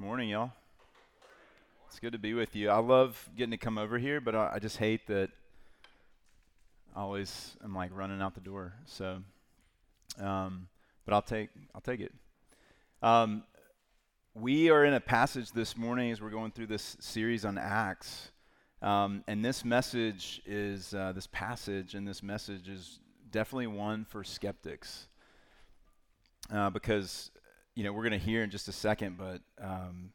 Morning, y'all. It's good to be with you. I love getting to come over here, but I, I just hate that I always am like running out the door. So, um, but I'll take I'll take it. Um, we are in a passage this morning as we're going through this series on Acts, um, and this message is uh, this passage and this message is definitely one for skeptics uh, because you know, we're going to hear in just a second, but, um,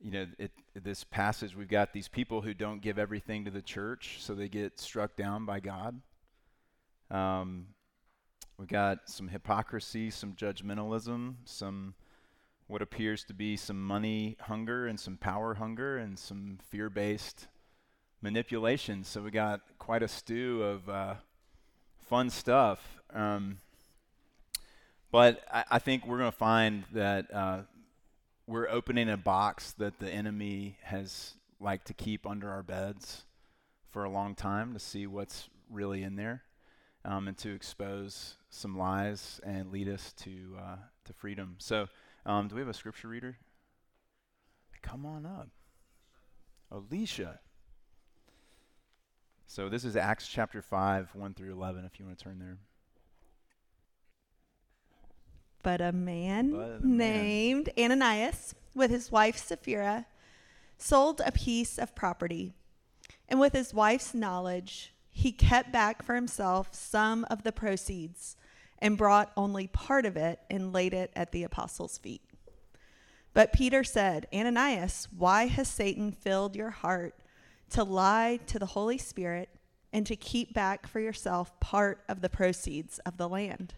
you know, it, this passage, we've got these people who don't give everything to the church, so they get struck down by God. Um, we've got some hypocrisy, some judgmentalism, some what appears to be some money hunger and some power hunger and some fear based manipulation. So we got quite a stew of uh, fun stuff. Um, but I, I think we're going to find that uh, we're opening a box that the enemy has liked to keep under our beds for a long time to see what's really in there um, and to expose some lies and lead us to, uh, to freedom. So, um, do we have a scripture reader? Come on up. Alicia. So, this is Acts chapter 5, 1 through 11, if you want to turn there. But a man But a man. named Ananias, with his wife Sapphira, sold a piece of property. And with his wife's knowledge, he kept back for himself some of the proceeds and brought only part of it and laid it at the apostles' feet. But Peter said, Ananias, why has Satan filled your heart to lie to the Holy Spirit and to keep back for yourself part of the proceeds of the land?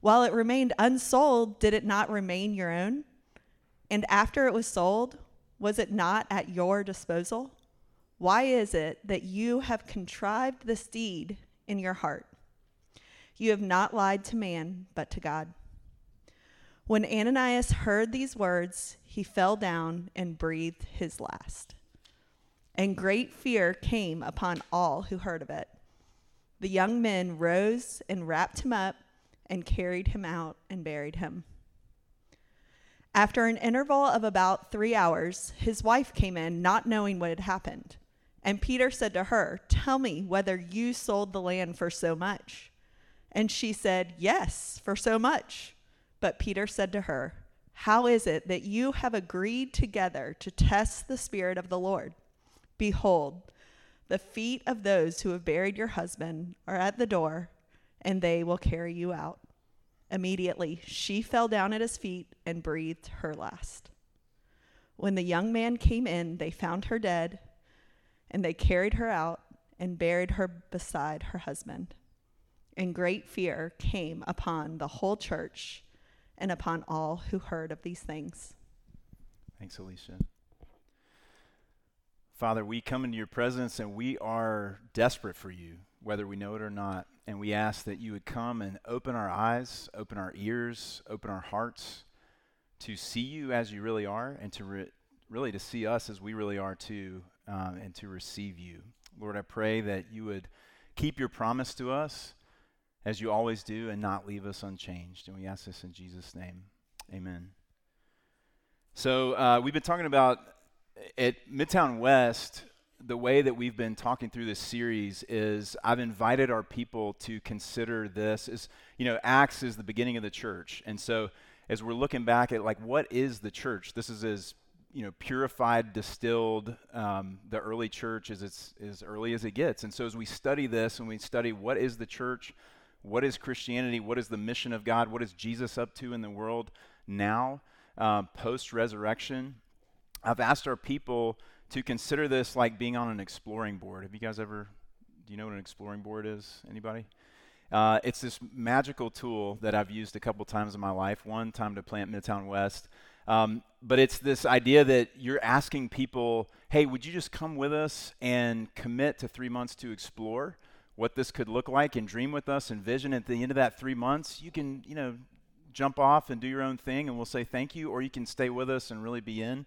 While it remained unsold, did it not remain your own? And after it was sold, was it not at your disposal? Why is it that you have contrived this deed in your heart? You have not lied to man, but to God. When Ananias heard these words, he fell down and breathed his last. And great fear came upon all who heard of it. The young men rose and wrapped him up and carried him out and buried him. After an interval of about three hours, his wife came in, not knowing what had happened. And Peter said to her, Tell me whether you sold the land for so much. And she said, Yes, for so much. But Peter said to her, How is it that you have agreed together to test the Spirit of the Lord? Behold, the feet of those who have buried your husband are at the door and they will carry you out. Immediately, she fell down at his feet and breathed her last. When the young man came in, they found her dead, and they carried her out and buried her beside her husband. And great fear came upon the whole church and upon all who heard of these things. Thanks, Alicia. Father, we come into your presence and we are desperate for you, whether we know it or not. And we ask that you would come and open our eyes, open our ears, open our hearts to see you as you really are and to re- really to see us as we really are too um, and to receive you. Lord, I pray that you would keep your promise to us as you always do and not leave us unchanged. And we ask this in Jesus' name. Amen. So uh, we've been talking about at Midtown West the way that we've been talking through this series is I've invited our people to consider this is you know Acts is the beginning of the church. And so as we're looking back at like what is the church? This is as you know purified distilled um, the early church is it's as early as it gets. And so as we study this and we study what is the church what is Christianity what is the mission of God what is Jesus up to in the world now uh, post resurrection I've asked our people to consider this like being on an exploring board. Have you guys ever, do you know what an exploring board is? Anybody? Uh, it's this magical tool that I've used a couple times in my life. One time to plant Midtown West. Um, but it's this idea that you're asking people, hey, would you just come with us and commit to three months to explore what this could look like and dream with us and vision at the end of that three months? You can, you know, jump off and do your own thing and we'll say thank you, or you can stay with us and really be in.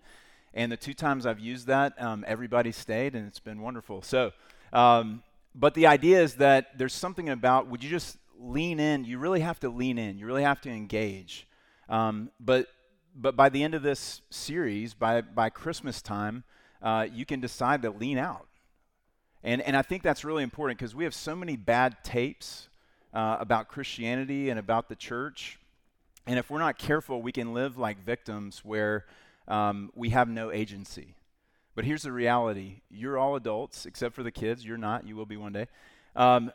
And the two times I've used that, um, everybody stayed, and it's been wonderful. So, um, but the idea is that there's something about would you just lean in? You really have to lean in. You really have to engage. Um, but but by the end of this series, by, by Christmas time, uh, you can decide to lean out. And, and I think that's really important because we have so many bad tapes uh, about Christianity and about the church. And if we're not careful, we can live like victims where um, we have no agency. But here's the reality you're all adults, except for the kids. You're not, you will be one day. Um,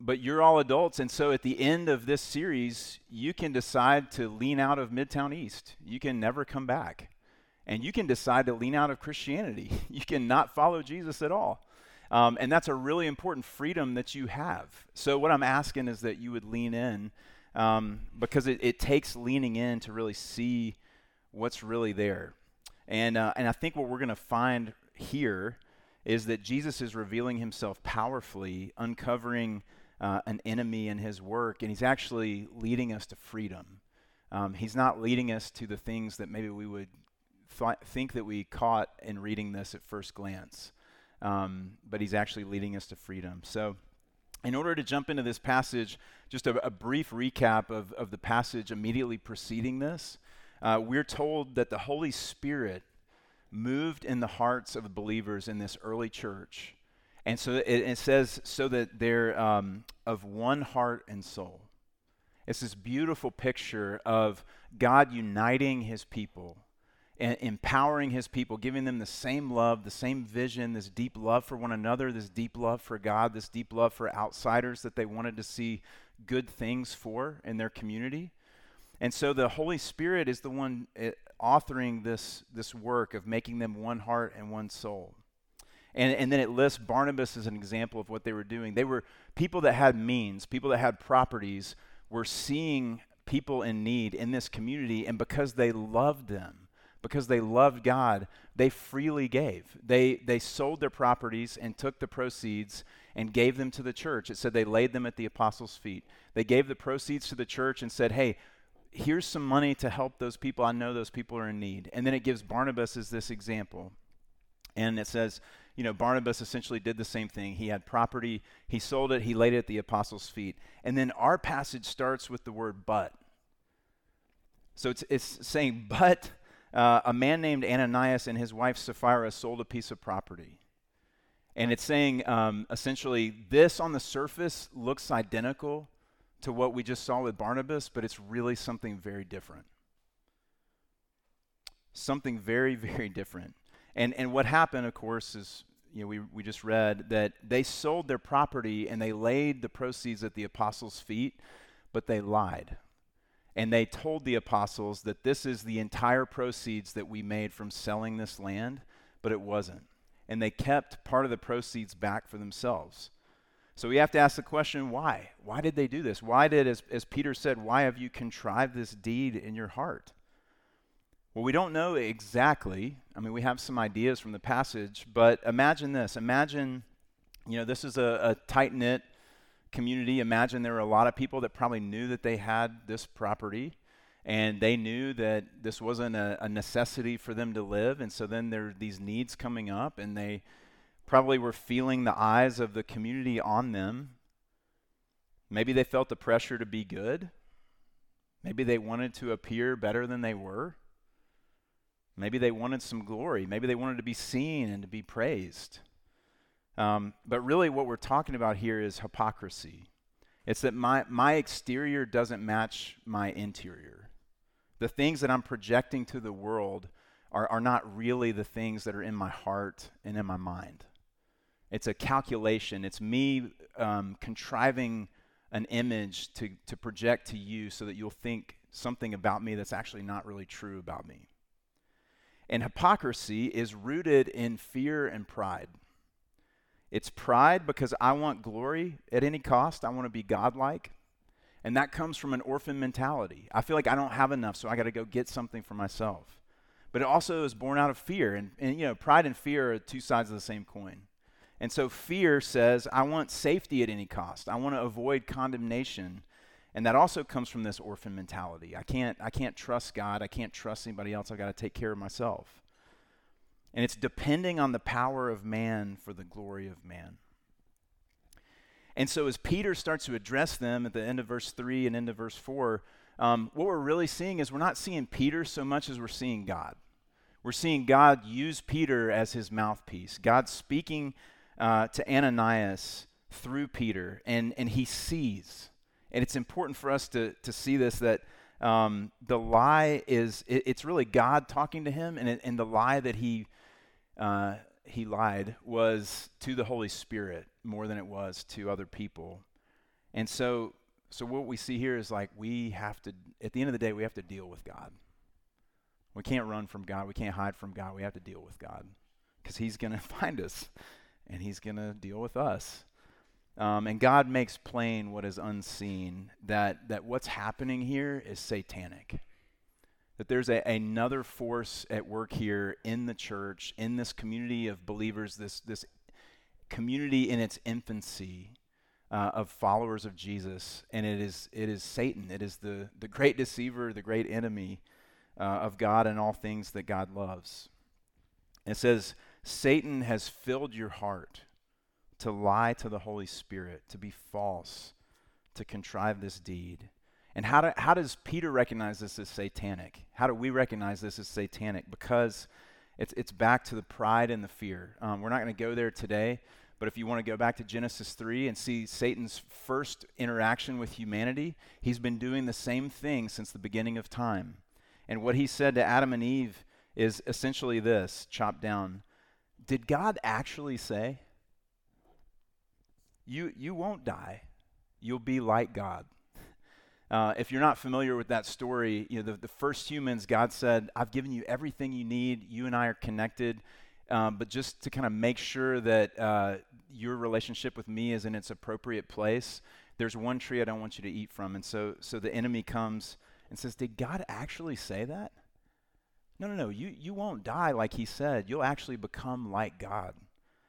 but you're all adults. And so at the end of this series, you can decide to lean out of Midtown East. You can never come back. And you can decide to lean out of Christianity. You can not follow Jesus at all. Um, and that's a really important freedom that you have. So, what I'm asking is that you would lean in um, because it, it, takes leaning in to really see what's really there. And, uh, and I think what we're going to find here is that Jesus is revealing himself powerfully, uncovering uh, an enemy in his work, and he's actually leading us to freedom. Um, he's not leading us to the things that maybe we would th- think that we caught in reading this at first glance, um, but he's actually leading us to freedom. So, in order to jump into this passage, just a, a brief recap of, of the passage immediately preceding this. Uh, we're told that the Holy Spirit moved in the hearts of the believers in this early church and so it, it says, so that they're um, of one heart and soul. It's this beautiful picture of God uniting his people and empowering his people, giving them the same love, the same vision, this deep love for one another, this deep love for God, this deep love for outsiders that they wanted to see good things for in their community. And so the Holy Spirit is the one uh, authoring this, this work of making them one heart and one soul. And, and then it lists Barnabas as an example of what they were doing. They were people that had means, people that had properties, were seeing people in need in this community, and because they loved them, because they loved God, they freely gave. They, they sold their properties and took the proceeds and gave them to the church. It said they laid them at the apostles' feet. They gave the proceeds to the church and said, hey, here's some money to help those people. I know those people are in need. And then it gives Barnabas as this example. And it says, you know, Barnabas essentially did the same thing. He had property, he sold it, he laid it at the apostles' feet. And then our passage starts with the word but. So it's, it's saying, but uh, a man named Ananias and his wife Sapphira sold a piece of property. And it's saying um, essentially, this on the surface looks identical to what we just saw with Barnabas, but it's really something very different. Something very, very different. And, and what happened, of course, is you know, we, we just read that they sold their property and they laid the proceeds at the apostles' feet, but they lied. And they told the apostles that this is the entire proceeds that we made from selling this land, but it wasn't. And they kept part of the proceeds back for themselves. So we have to ask the question why? Why did they do this? Why did, as, as Peter said, why have you contrived this deed in your heart? Well, we don't know exactly. I mean, we have some ideas from the passage, but imagine this. Imagine, you know, this is a, a tight knit community. Imagine there were a lot of people that probably knew that they had this property and they knew that this wasn't a, a, necessity for them to live. And so then there are these needs coming up, and they probably were feeling the eyes of the community on them. Maybe they felt the pressure to be good. Maybe they wanted to appear better than they were. Maybe they wanted some glory. Maybe they wanted to be seen and to be praised. Um, but really, what we're talking about here is hypocrisy. It's that my, my exterior doesn't match my interior. The things that I'm projecting to the world are, are not really the things that are in my heart and in my mind. It's a calculation. It's me um, contriving an image to, to project to you so that you'll think something about me that's actually not really true about me. And hypocrisy is rooted in fear and pride. It's pride because I want glory at any cost. I want to be godlike. And that comes from an orphan mentality. I feel like I don't have enough, so I got to go get something for myself. But it also is born out of fear. And, and, you know, pride and fear are two sides of the same coin. And so fear says, I want safety at any cost. I want to avoid condemnation. And that also comes from this orphan mentality. I can't, I can't trust God. I can't trust anybody else. I've got to take care of myself. And it's depending on the power of man for the glory of man. And so, as Peter starts to address them at the end of verse 3 and into verse 4, um, what we're really seeing is we're not seeing Peter so much as we're seeing God. We're seeing God use Peter as his mouthpiece. God speaking uh, to Ananias through Peter, and, and he sees. And it's important for us to, to see this that um, the lie is, it, it's really God talking to him, and, it, and the lie that he, uh, he lied was to the Holy Spirit more than it was to other people. And so, so what we see here is like we have to, at the end of the day, we have to deal with God. We can't run from God. We can't hide from God. We have to deal with God because He's going to find us and He's going to deal with us. Um, and God makes plain what is unseen that, that what's happening here is satanic. That there's a, another force at work here in the church, in this community of believers, this, this community in its infancy uh, of followers of Jesus. And it is, it is Satan. It is the, the great deceiver, the great enemy uh, of God and all things that God loves. It says, Satan has filled your heart to lie to the Holy Spirit, to be false, to contrive this deed. And how, do, how does Peter recognize this as satanic? How do we recognize this as satanic? Because it's, it's back to the pride and the fear. Um, we're not going to go there today, but if you want to go back to Genesis 3 and see Satan's first interaction with humanity, he's been doing the same thing since the beginning of time. And what he said to Adam and Eve is essentially this chopped down Did God actually say, you, you won't die. You'll be like God. Uh, if you're not familiar with that story, you know, the, the first humans, God said, I've given you everything you need. You and I are connected. Um, but just to kind of make sure that uh, your relationship with me is in its appropriate place, there's one tree I don't want you to eat from. And so, so the enemy comes and says, Did God actually say that? No, no, no. You, you won't die like he said. You'll actually become like God.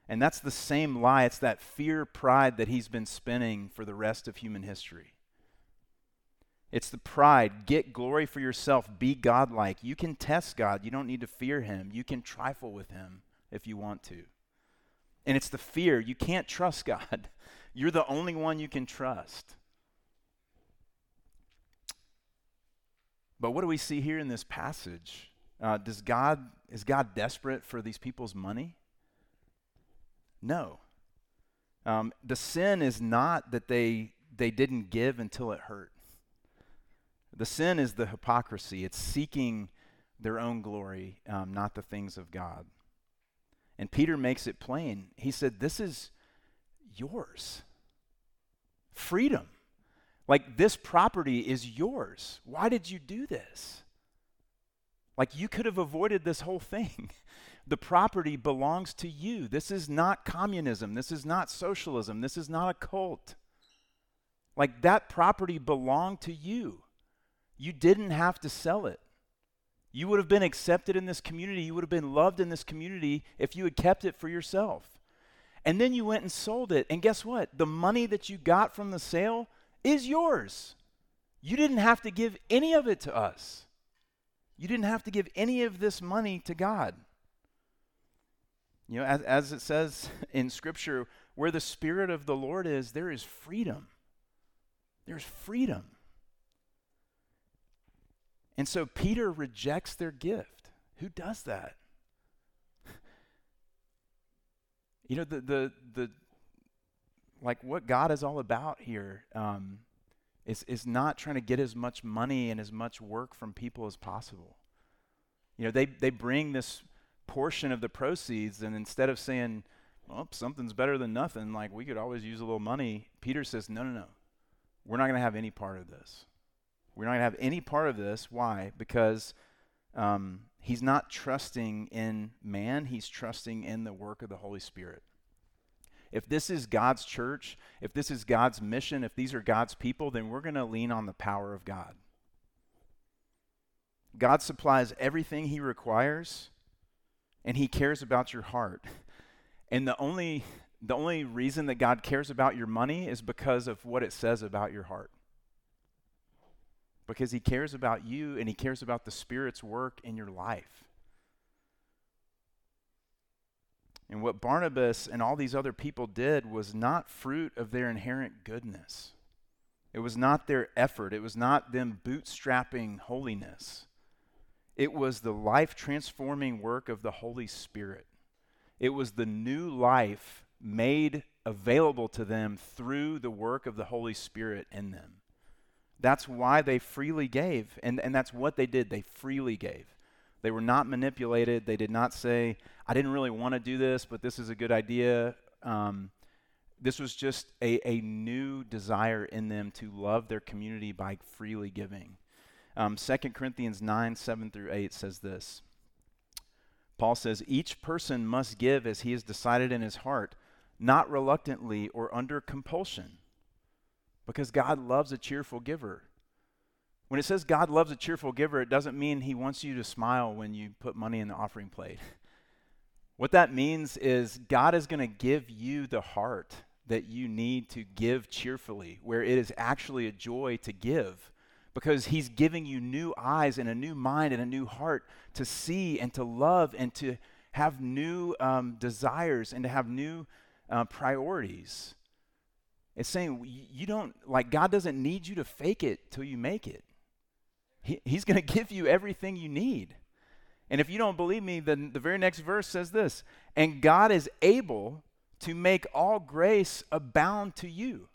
And that's the same lie. It's that fear pride that he's been spinning for the rest of human history. It's the pride. Get glory for yourself. Be godlike. You can test God. You don't need to fear him. You can trifle with him if you want to. And it's the fear. You can't trust God. You're the only one you can trust. But what do we see here in this passage? Uh, does God is God desperate for these people's money? No. Um, the sin is not that they they didn't give until it hurt. The sin is the hypocrisy. It's seeking their own glory, um, not the things of God. And Peter makes it plain. He said, This is yours. Freedom. Like, this property is yours. Why did you do this? Like, you could have avoided this whole thing. the property belongs to you. This is not communism. This is not socialism. This is not a cult. Like that property belonged to you. You didn't have to sell it. You would have been accepted in this community. You would have been loved in this community if you had kept it for yourself. And then you went and sold it. And guess what? The money that you got from the sale is yours. You didn't have to give any of it to us. You didn't have to give any of this money to God. You know, as, as it says in Scripture, where the Spirit of the Lord is, there is freedom. There's freedom. And so Peter rejects their gift. Who does that? You know, the, the, the, like what God is all about here um, is, is not trying to get as much money and as much work from people as possible. You know, they, they bring this portion of the proceeds, and instead of saying, well, something's better than nothing, like we could always use a little money, Peter says, no, no, no. We're not going to have any part of this. We're not going to have any part of this. Why? Because um, he's not trusting in man, he's trusting in the work of the Holy Spirit. If this is God's church, if this is God's mission, if these are God's people, then we're going to lean on the power of God. God supplies everything he requires and he cares about your heart. And the only the only reason that God cares about your money is because of what it says about your heart. Because he cares about you and he cares about the Spirit's work in your life. And what Barnabas and all these other people did was not fruit of their inherent goodness. It was not their effort. It was not them bootstrapping holiness. It was the life transforming work of the Holy Spirit. It was the new life made available to them through the work of the Holy Spirit in them. That's why they freely gave, and, and that's what they did. They freely gave. They were not manipulated. They did not say, I didn't really want to do this, but this is a good idea. Um, this was just a, a new desire in them to love their community by freely giving. Um, 2 Corinthians 9, 7 through 8 says this Paul says, Each person must give as he has decided in his heart, not reluctantly or under compulsion, because God loves a cheerful giver. When it says God loves a cheerful giver, it doesn't mean he wants you to smile when you put money in the offering plate. What that means is God is going to give you the heart that you need to give cheerfully, where it is actually a joy to give because he's giving you new eyes and a new mind and a new heart to see and to love and to have new um, desires and to have new uh, priorities. It's saying you don't, like, God doesn't need you to fake it till you make it. He, he's going to give you everything you need. And if you don't believe me, then the very next verse says this And God is able to make all grace abound to you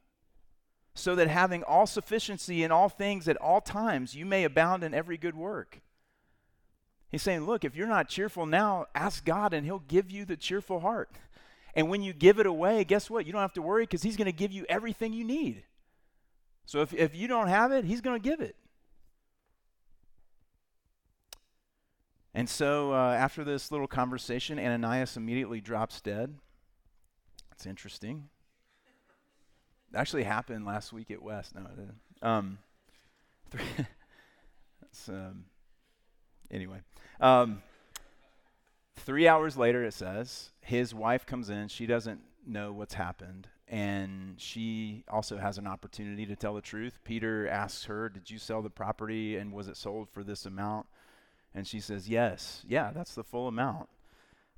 so that having all sufficiency in all things at all times, you may abound in every good work. He's saying, Look, if you're not cheerful now, ask God and He'll give you the cheerful heart. And when you give it away, guess what? You don't have to worry because He's going to give you everything you need. So if, if you don't have it, He's going to give it. And so uh, after this little conversation, Ananias immediately drops dead. It's interesting It actually happened last week at West. No, it didn't. Um, um, anyway, um, three hours later, it says his wife comes in. She doesn't know what's happened, and she also has an opportunity to tell the truth. Peter asks her, "Did you sell the property, and was it sold for this amount?" And she says, "Yes, yeah, that's the full amount."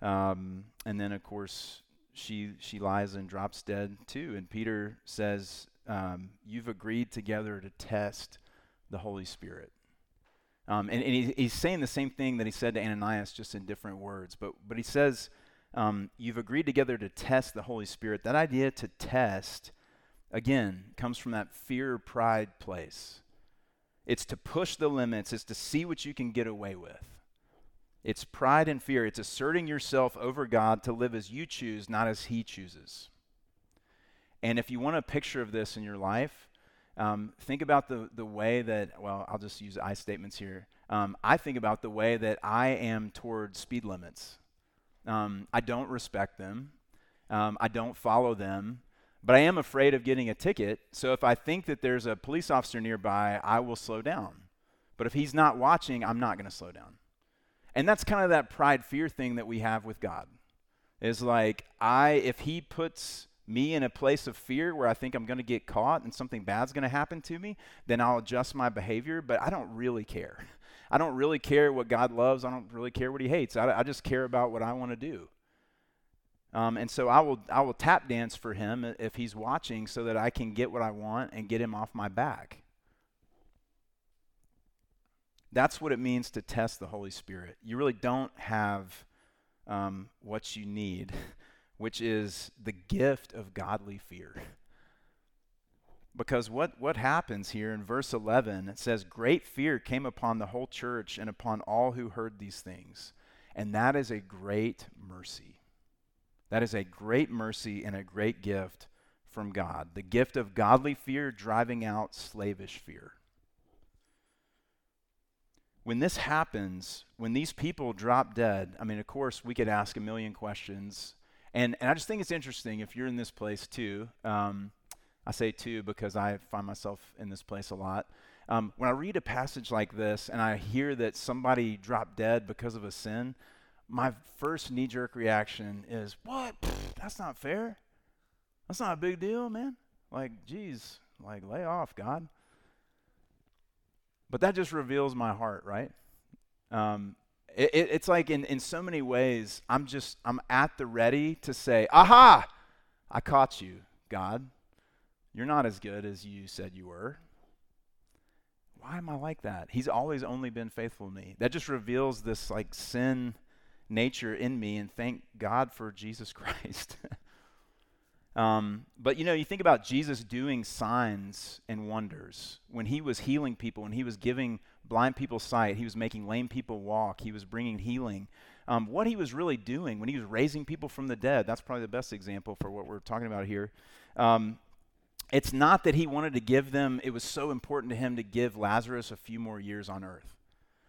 Um, and then, of course, she she lies and drops dead too. And Peter says, um, "You've agreed together to test the Holy Spirit." Um, and, and he, he's saying the same thing that he said to Ananias, just in different words. But but he says, um, "You've agreed together to test the Holy Spirit." That idea to test, again, comes from that fear pride place. It's to push the limits. It's to see what you can get away with. It's pride and fear. It's asserting yourself over God to live as you choose, not as He chooses. And if you want a picture of this in your life, um, think about the, the way that, well, I'll just use I statements here. Um, I think about the way that I am toward speed limits. Um, I don't respect them, um, I don't follow them, but I am afraid of getting a ticket. So if I think that there's a police officer nearby, I will slow down. But if he's not watching, I'm not going to slow down. And that's kind of that pride fear thing that we have with God. Is like, I, if He puts me in a place of fear where I think I'm going to get caught and something bad's going to happen to me, then I'll adjust my behavior, but I don't really care. I don't really care what God loves. I don't really care what He hates. I, I just care about what I want to do. Um, and so I will, I will tap dance for Him if He's watching so that I can get what I want and get Him off my back. That's what it means to test the Holy Spirit. You really don't have um, what you need, which is the gift of godly fear. Because what, what happens here in verse 11, it says, Great fear came upon the whole church and upon all who heard these things. And that is a great mercy. That is a great mercy and a great gift from God. The gift of godly fear driving out slavish fear when this happens, when these people drop dead, I mean, of course, we could ask a million questions. And, and I just think it's interesting if you're in this place too. Um, I say too because I find myself in this place a lot. Um, when I read a passage like this and I hear that somebody dropped dead because of a sin, my first knee jerk reaction is, What? Pfft, that's not fair. That's not a big deal, man. Like, geez, like, lay off, God. But that just reveals my heart, right? Um, it, it, it's like in, in so many ways, I'm just, I'm at the ready to say, aha, I caught you, God. You're not as good as you said you were. Why am I like that? He's always only been faithful to me. That just reveals this like sin nature in me, and thank God for Jesus Christ. Um, but you know, you think about Jesus doing signs and wonders when he was healing people, when he was giving blind people sight, he was making lame people walk, he was bringing healing. Um, what he was really doing when he was raising people from the dead, that's probably the best example for what we're talking about here. Um, it's not that he wanted to give them, it was so important to him to give Lazarus a few more years on earth.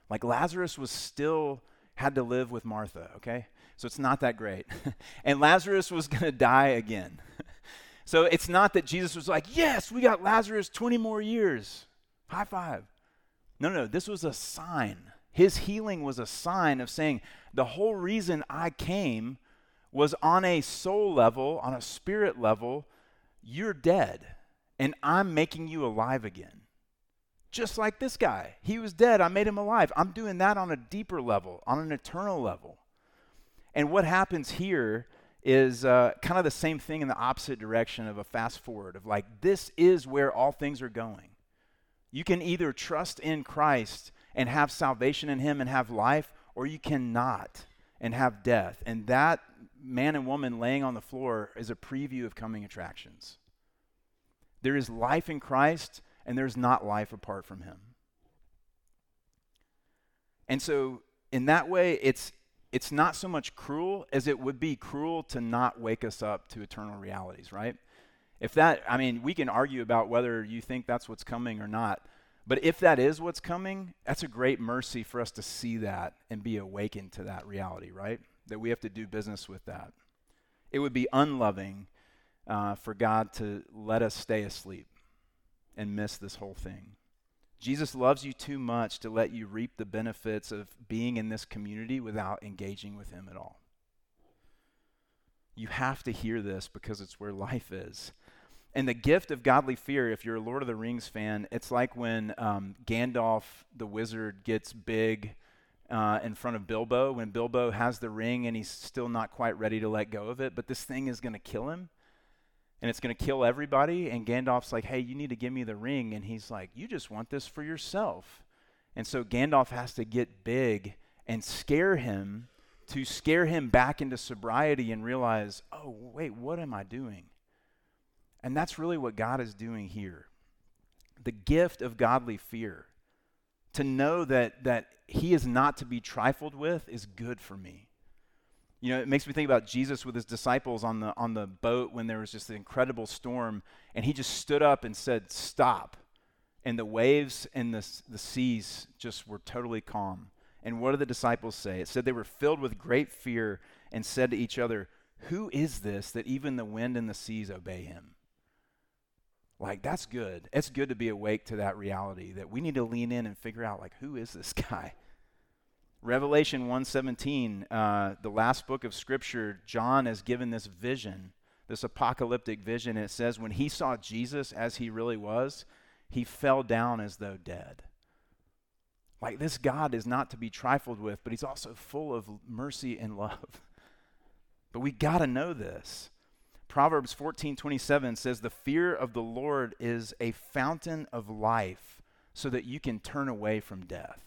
Like Lazarus was still had to live with Martha, okay? So it's not that great. and Lazarus was going to die again. so it's not that Jesus was like, yes, we got Lazarus 20 more years. High five. No, no, this was a sign. His healing was a sign of saying, the whole reason I came was on a soul level, on a spirit level, you're dead, and I'm making you alive again. Just like this guy. He was dead, I made him alive. I'm doing that on a deeper level, on an eternal level. And what happens here is uh, kind of the same thing in the opposite direction of a fast forward of like, this is where all things are going. You can either trust in Christ and have salvation in Him and have life, or you cannot and have death. And that man and woman laying on the floor is a preview of coming attractions. There is life in Christ, and there's not life apart from Him. And so, in that way, it's it's not so much cruel as it would be cruel to not wake us up to eternal realities, right? If that, I mean, we can argue about whether you think that's what's coming or not. But if that is what's coming, that's a great mercy for us to see that and be awakened to that reality, right? That we have to do business with that. It would be unloving uh, for God to let us stay asleep and miss this whole thing. Jesus loves you too much to let you reap the benefits of being in this community without engaging with Him at all. You have to hear this because it's where life is. And the gift of godly fear, if you're a Lord of the Rings fan, it's like when um, Gandalf the wizard gets big uh, in front of Bilbo, when Bilbo has the ring and he's still not quite ready to let go of it, but this thing is going to kill him and it's going to kill everybody. And Gandalf's like, hey, you need to give me the ring. And he's like, you just want this for yourself. And so Gandalf has to get big and scare him to scare him back into sobriety and realize, oh, wait, what am I doing? And that's really what God is doing here. The gift of godly fear. To know that, that he is not to be trifled with is good for me. You know, it makes me think about Jesus with his disciples on the on the boat when there was just an incredible storm, and he just stood up and said, "Stop," and the waves and the the seas just were totally calm. And what did the disciples say? It said they were filled with great fear and said to each other, "Who is this that even the wind and the seas obey him?" Like that's good. It's good to be awake to that reality that we need to lean in and figure out like who is this guy? Revelation 1:17, uh, the last book of Scripture, John has given this vision, this apocalyptic vision. It says when he saw Jesus as he really was, he fell down as though dead. Like this God is not to be trifled with, but he's also full of mercy and love. But we got to know this. Proverbs 14:27 says the fear of the Lord is a fountain of life so that you can turn away from death.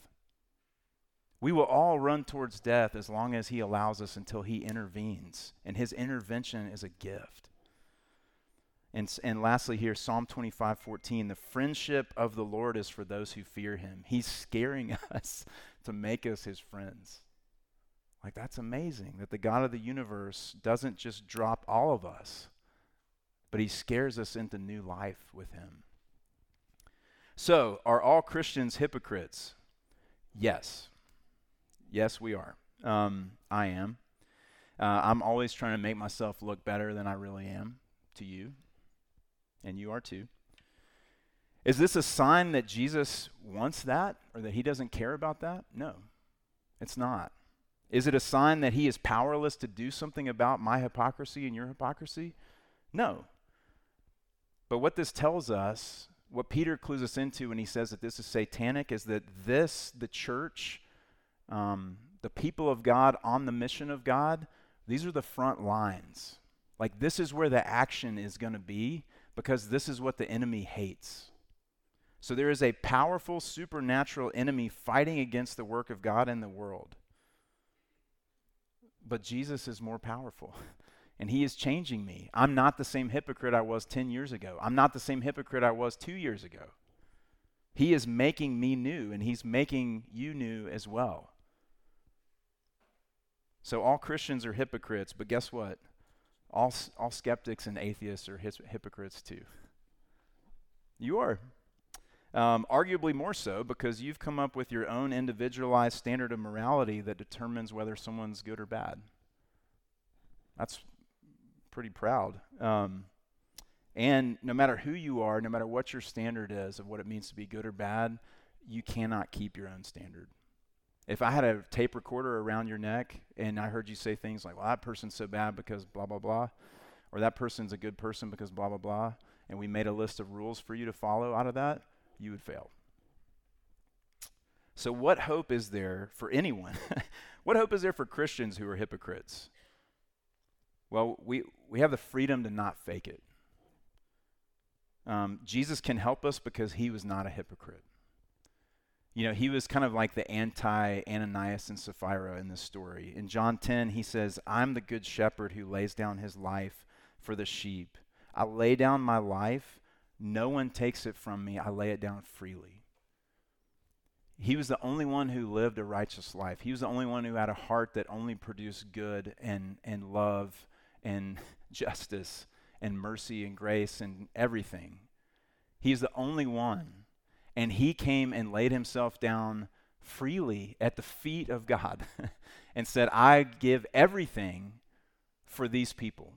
We will all run towards death as long as He allows us until He intervenes. And His intervention is a gift. And, and lastly, here, Psalm 25 14, the friendship of the Lord is for those who fear Him. He's scaring us to make us His friends. Like, that's amazing that the God of the universe doesn't just drop all of us, but He scares us into new life with Him. So, are all Christians hypocrites? Yes. Yes, we are. Um, I am. Uh, I'm always trying to make myself look better than I really am to you, and you are too. Is this a sign that Jesus wants that or that he doesn't care about that? No, it's not. Is it a sign that he is powerless to do something about my hypocrisy and your hypocrisy? No. But what this tells us, what Peter clues us into when he says that this is satanic, is that this, the church, um, the people of God on the mission of God, these are the front lines. Like, this is where the action is going to be. because this is what the enemy hates. So there is a powerful supernatural enemy fighting against the work of God in the world. But Jesus is more powerful. And he is changing me. I'm not the same hypocrite I was 10 years ago. I'm not the same hypocrite I was two years ago. He is making me new, and he's making you new as well. So all Christians are hypocrites, but guess what? All, all skeptics and atheists are his, hypocrites too. You are. Um, arguably more so because you've come up with your own individualized standard of morality that determines whether someone's good or bad. That's pretty proud. Um, and no matter who you are, no matter what your standard is of what it means to be good or bad, you cannot keep your own standard. If I had a tape recorder around your neck and I heard you say things like, well, that person's so bad because blah, blah, blah, or that person's a good person because blah, blah, blah, and we made a list of rules for you to follow out of that, you would fail. So, what hope is there for anyone? what hope is there for Christians who are hypocrites? Well, we, we have the freedom to not fake it. Um, Jesus can help us because he was not a hypocrite. You know, he was kind of like the anti Ananias and Sapphira in this story. In John 10, he says, I'm the good shepherd who lays down his life for the sheep. I lay down my life. No one takes it from me. I lay it down freely. He was the only one who lived a righteous life. He was the only one who had a heart that only produced good and, and love and justice and mercy and grace and everything. He's the only one. And he came and laid himself down freely at the feet of God and said, I give everything for these people.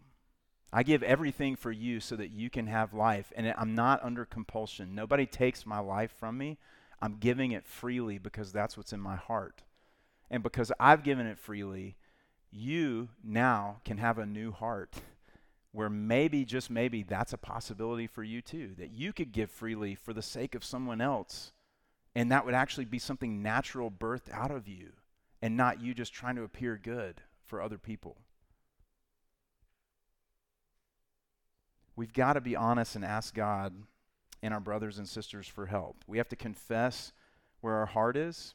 I give everything for you so that you can have life. And I'm not under compulsion. Nobody takes my life from me. I'm giving it freely because that's what's in my heart. And because I've given it freely, you now can have a new heart where maybe, just maybe, that's a possibility for you too, that you could give freely for the sake of someone else. And that would actually be something natural birthed out of you and not you just trying to appear good for other people. We've got to be honest and ask God and our brothers and sisters for help. We have to confess where our heart is.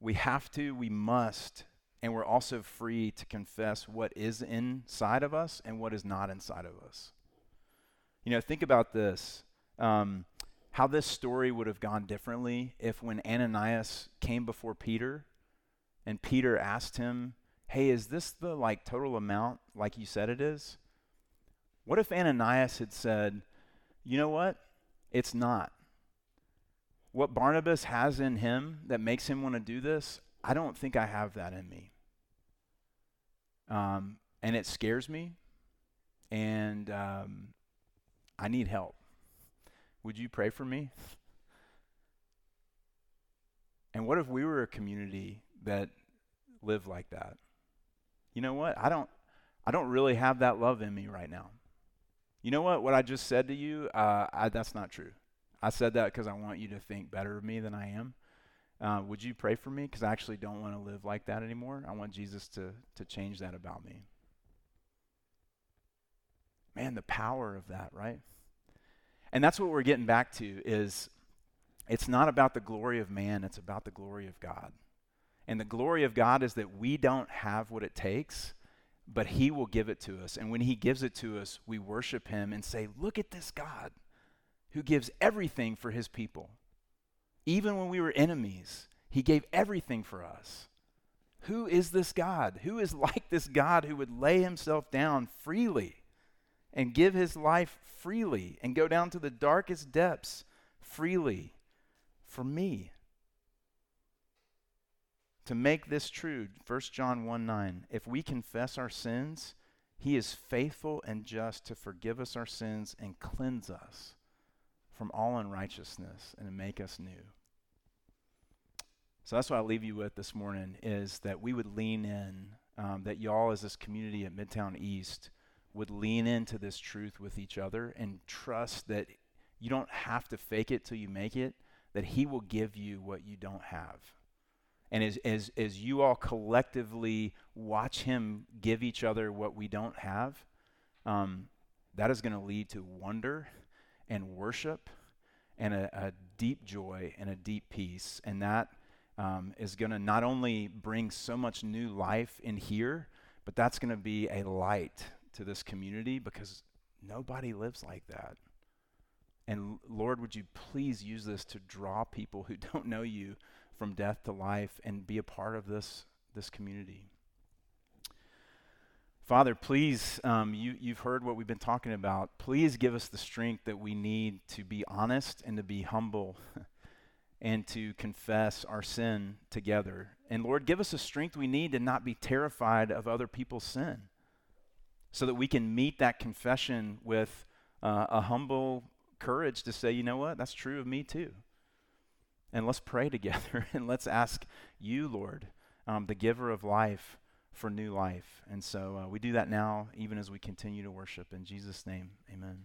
We have to, we must and we're also free to confess what is inside of us and what is not inside of us. You know, think about this um, how this story would have gone differently if when Ananias came before Peter and Peter asked him, Hey, is this the like total amount like you said it is? What if Ananias had said, You know what? It's not. What Barnabas has in him that makes him want to do this, I don't think I have that in me. Um, and it scares me, and um, I need help. Would you pray for me? And what if we were a community that lived like that? You know what? I don't I don't really have that love in me right now. You know what? What I just said to you, uh, I, that's not true. I said that because I want you to think better of me than I am. Uh, would you pray for me? Because I actually don't want to live like that anymore. I want Jesus to, to change that about me. Man, the power of that, right? And that's what we're getting back to is it's not about the glory of man, it's about the glory of God. And the glory of God is that we don't have what it takes, but he will give it to us. And when he gives it to us, we worship him and say, "Look at this God who gives everything for his people." Even when we were enemies, he gave everything for us. Who is this God? Who is like this God who would lay himself down freely and give his life freely and go down to the darkest depths freely for me? To make this true, 1 John 1 9, if we confess our sins, he is faithful and just to forgive us our sins and cleanse us from all unrighteousness and make us new. So that's what I'll leave you with this morning is that we would lean in, um, that y'all as this community at Midtown East would lean into this truth with each other and trust that you don't have to fake it till you make it, that He will give you what you don't have. And as, as, as you all collectively watch Him give each other what we don't have, um, that is going to lead to wonder and worship and a, a deep joy and a deep peace. And that um, is going to not only bring so much new life in here, but that's going to be a light to this community because nobody lives like that. And Lord, would you please use this to draw people who don't know you from death to life and be a part of this, this community? Father, please, um, you, you've heard what we've been talking about. Please give us the strength that we need to be honest and to be humble and to confess our sin together. And Lord, give us the strength we need to not be terrified of other people's sin so that we can meet that confession with uh, a humble courage to say, you know what, that's true of me too. And let's pray together and let's ask you, Lord, um, the giver of life for new life. And so uh, we do that now, even as we continue to worship. In Jesus' name, amen.